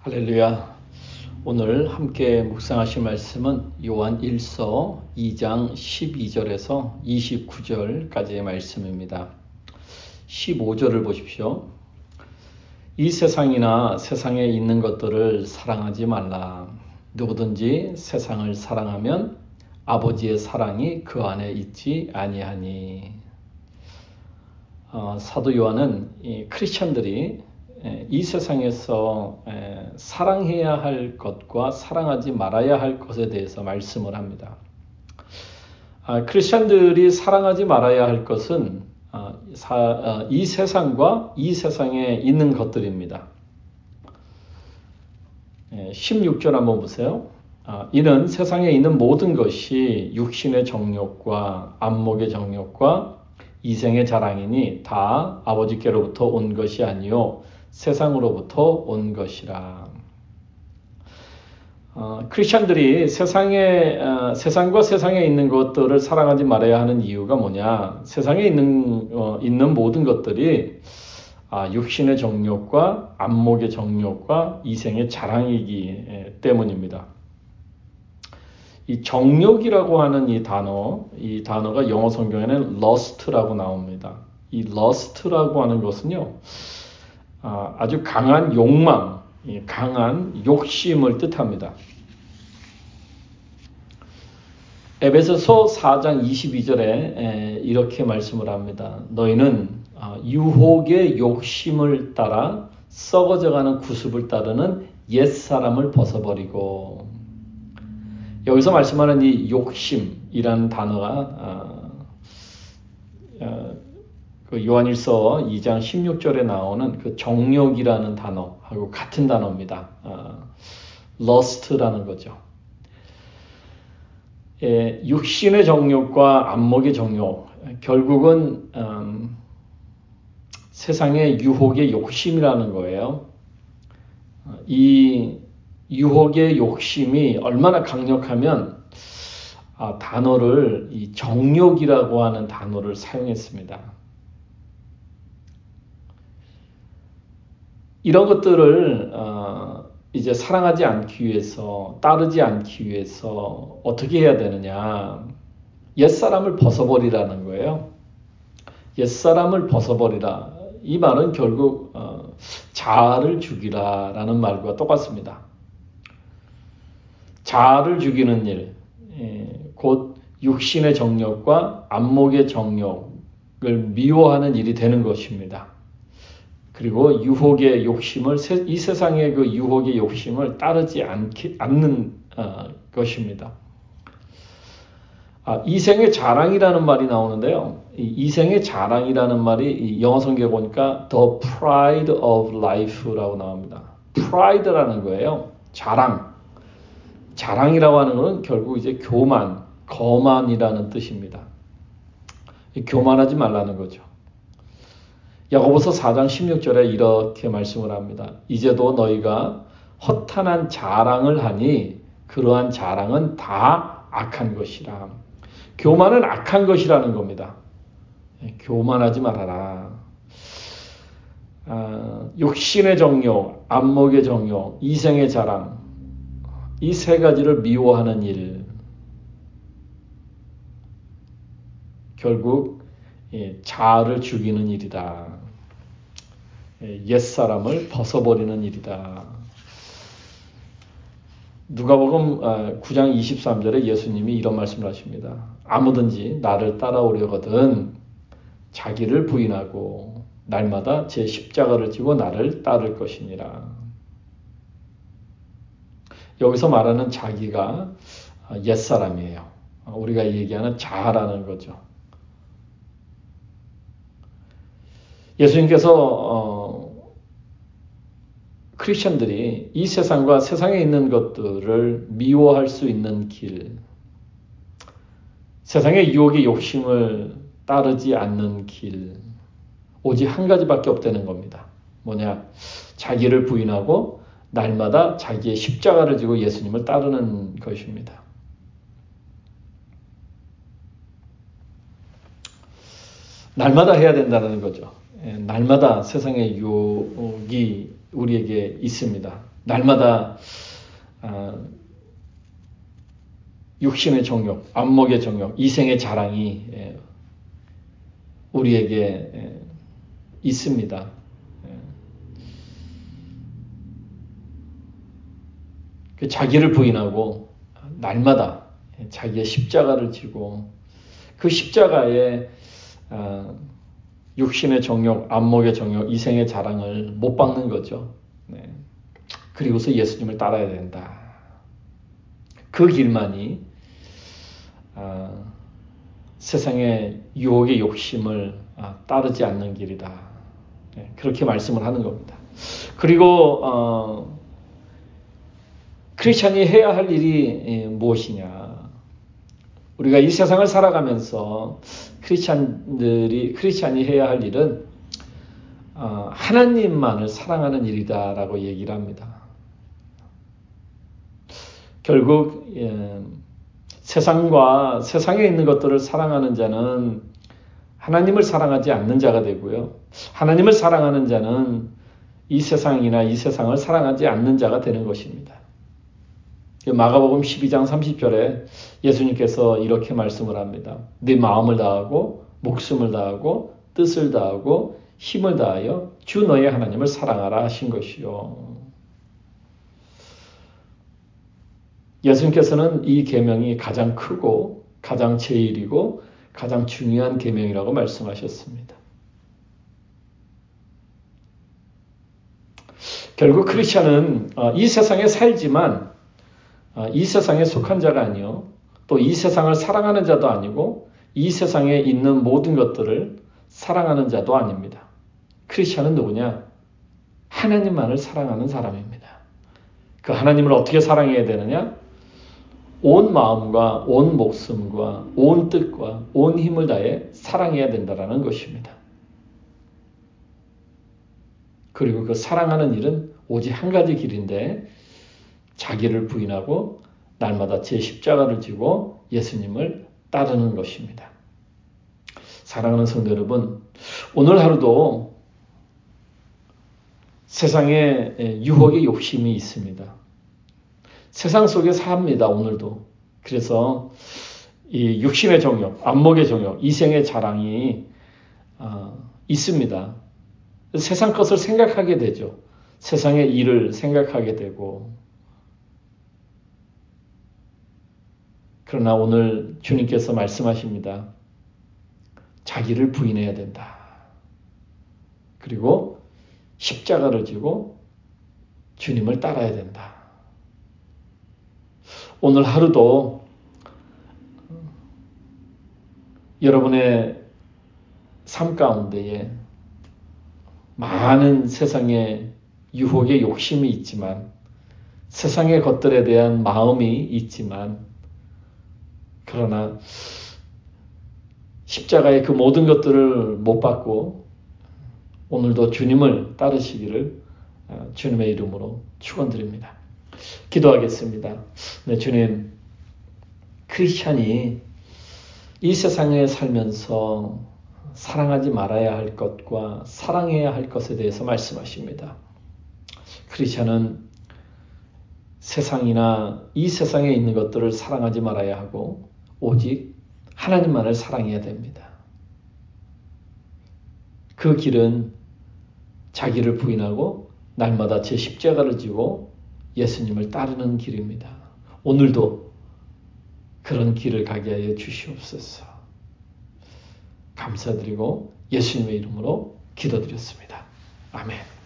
할렐루야. 오늘 함께 묵상하실 말씀은 요한 1서 2장 12절에서 29절까지의 말씀입니다. 15절을 보십시오. 이 세상이나 세상에 있는 것들을 사랑하지 말라. 누구든지 세상을 사랑하면 아버지의 사랑이 그 안에 있지 아니하니. 어, 사도 요한은 이 크리스천들이 이 세상에서 사랑해야 할 것과 사랑하지 말아야 할 것에 대해서 말씀을 합니다. 아, 크리스천들이 사랑하지 말아야 할 것은 아, 어, 이 세상과 이 세상에 있는 것들입니다. 16절 한번 보세요. 아, 이는 세상에 있는 모든 것이 육신의 정욕과 안목의 정욕과 이생의 자랑이니 다 아버지께로부터 온 것이 아니요 세상으로부터 온 것이라. 어, 크리스천들이 세상에 어, 세상과 세상에 있는 것들을 사랑하지 말아야 하는 이유가 뭐냐? 세상에 있는 어, 있는 모든 것들이 아, 육신의 정욕과 안목의 정욕과 이생의 자랑이기 때문입니다. 이 정욕이라고 하는 이 단어, 이 단어가 영어 성경에는 lust라고 나옵니다. 이 lust라고 하는 것은요. 아, 아주 강한 욕망, 강한 욕심을 뜻합니다. 에베소서 4장 22절에 이렇게 말씀을 합니다. 너희는 아, 유혹의 욕심을 따라 썩어져가는 구습을 따르는 옛 사람을 벗어버리고 여기서 말씀하는 이 욕심이라는 단어가 아, 그 요한일서 2장 16절에 나오는 그 정욕이라는 단어하고 같은 단어입니다. 어, lust라는 거죠. 예, 육신의 정욕과 안목의 정욕, 결국은 음, 세상의 유혹의 욕심이라는 거예요. 어, 이 유혹의 욕심이 얼마나 강력하면 아, 단어를 이 정욕이라고 하는 단어를 사용했습니다. 이런 것들을 어, 이제 사랑하지 않기 위해서 따르지 않기 위해서 어떻게 해야 되느냐? 옛사람을 벗어버리라는 거예요. 옛사람을 벗어버리라. 이 말은 결국 어, 자아를 죽이라 라는 말과 똑같습니다. 자아를 죽이는 일, 예, 곧 육신의 정욕과 안목의 정욕을 미워하는 일이 되는 것입니다. 그리고 유혹의 욕심을 이 세상의 그 유혹의 욕심을 따르지 않기, 않는 어, 것입니다. 아, 이생의 자랑이라는 말이 나오는데요. 이 생의 자랑이라는 말이 영어 성경에 보니까 the pride of life라고 나옵니다. pride라는 거예요. 자랑. 자랑이라고 하는 것은 결국 이제 교만, 거만이라는 뜻입니다. 교만하지 말라는 거죠. 야고보서 4장 16절에 이렇게 말씀을 합니다. 이제도 너희가 허탄한 자랑을 하니 그러한 자랑은 다 악한 것이라. 교만은 악한 것이라는 겁니다. 예, 교만하지 말아라. 아, 육신의 정욕, 안목의 정욕, 이생의 자랑, 이 세 가지를 미워하는 일. 결국 예, 자아를 죽이는 일이다. 예, 옛사람을 벗어버리는 일이다. 누가복음 9장 아, 23절에 예수님이 이런 말씀을 하십니다. 아무든지 나를 따라오려거든 자기를 부인하고 날마다 제 십자가를 지고 나를 따를 것이니라. 여기서 말하는 자기가 옛사람이에요. 우리가 얘기하는 자아라는 거죠. 예수님께서 어, 크리스천들이 이 세상과 세상에 있는 것들을 미워할 수 있는 길, 세상의 유혹의 욕심을 따르지 않는 길, 오직 한 가지밖에 없다는 겁니다. 뭐냐? 자기를 부인하고 날마다 자기의 십자가를 지고 예수님을 따르는 것입니다. 날마다 해야 된다는 거죠. 예, 날마다 세상의 유혹이 우리에게 있습니다. 날마다 어, 육신의 정욕, 안목의 정욕, 이생의 자랑이 예, 우리에게 예, 있습니다. 예. 그 자기를 부인하고 날마다 자기의 십자가를 지고 그 십자가에 어, 육신의 정욕, 안목의 정욕, 이생의 자랑을 못 박는 거죠. 네. 그리고서 예수님을 따라야 된다. 그 길만이 어, 세상의 유혹의 욕심을 어, 따르지 않는 길이다. 네, 그렇게 말씀을 하는 겁니다. 그리고 어, 크리스천이 해야 할 일이 예, 무엇이냐? 우리가 이 세상을 살아가면서 크리스찬들이 크리스찬이 해야 할 일은 어, 하나님만을 사랑하는 일이다라고 얘기를 합니다. 결국 예, 세상과 세상에 있는 것들을 사랑하는 자는 하나님을 사랑하지 않는 자가 되고요. 하나님을 사랑하는 자는 이 세상이나 이 세상을 사랑하지 않는 자가 되는 것입니다. 마가복음 12장 30절에 예수님께서 이렇게 말씀을 합니다. 네 마음을 다하고 목숨을 다하고 뜻을 다하고 힘을 다하여 주 너의 하나님을 사랑하라 하신 것이요. 예수님께서는 이 계명이 가장 크고 가장 제일이고 가장 중요한 계명이라고 말씀하셨습니다. 결국 크리스천은 어, 이 세상에 살지만 어, 이 세상에 속한 자가 아니요 또 이 세상을 사랑하는 자도 아니고 이 세상에 있는 모든 것들을 사랑하는 자도 아닙니다. 크리스천은 누구냐? 하나님만을 사랑하는 사람입니다. 그 하나님을 어떻게 사랑해야 되느냐? 온 마음과 온 목숨과 온 뜻과 온 힘을 다해 사랑해야 된다는 것입니다. 그리고 그 사랑하는 일은 오직 한 가지 길인데 자기를 부인하고 날마다 제 십자가를 지고 예수님을 따르는 것입니다. 사랑하는 성도 여러분, 오늘 하루도 세상에 유혹의 욕심이 있습니다. 세상 속에 삽니다, 오늘도. 그래서 이 육신의 정욕, 안목의 정욕, 이생의 자랑이 어, 있습니다. 세상 것을 생각하게 되죠. 세상의 일을 생각하게 되고. 그러나 오늘 주님께서 말씀하십니다. 자기를 부인해야 된다. 그리고 십자가를 지고 주님을 따라야 된다. 오늘 하루도 여러분의 삶 가운데에 많은 세상의 유혹의 욕심이 있지만 세상의 것들에 대한 마음이 있지만 그러나 십자가의 그 모든 것들을 못 받고 오늘도 주님을 따르시기를 어, 주님의 이름으로 축원드립니다. 기도하겠습니다. 네, 주님, 크리스찬이 이 세상에 살면서 사랑하지 말아야 할 것과 사랑해야 할 것에 대해서 말씀하십니다. 크리스찬은 세상이나 이 세상에 있는 것들을 사랑하지 말아야 하고 오직 하나님만을 사랑해야 됩니다. 그 길은 자기를 부인하고 날마다 제 십자가를 지고 예수님을 따르는 길입니다. 오늘도 그런 길을 가게 하여 주시옵소서. 감사드리고 예수님의 이름으로 기도드렸습니다. 아멘.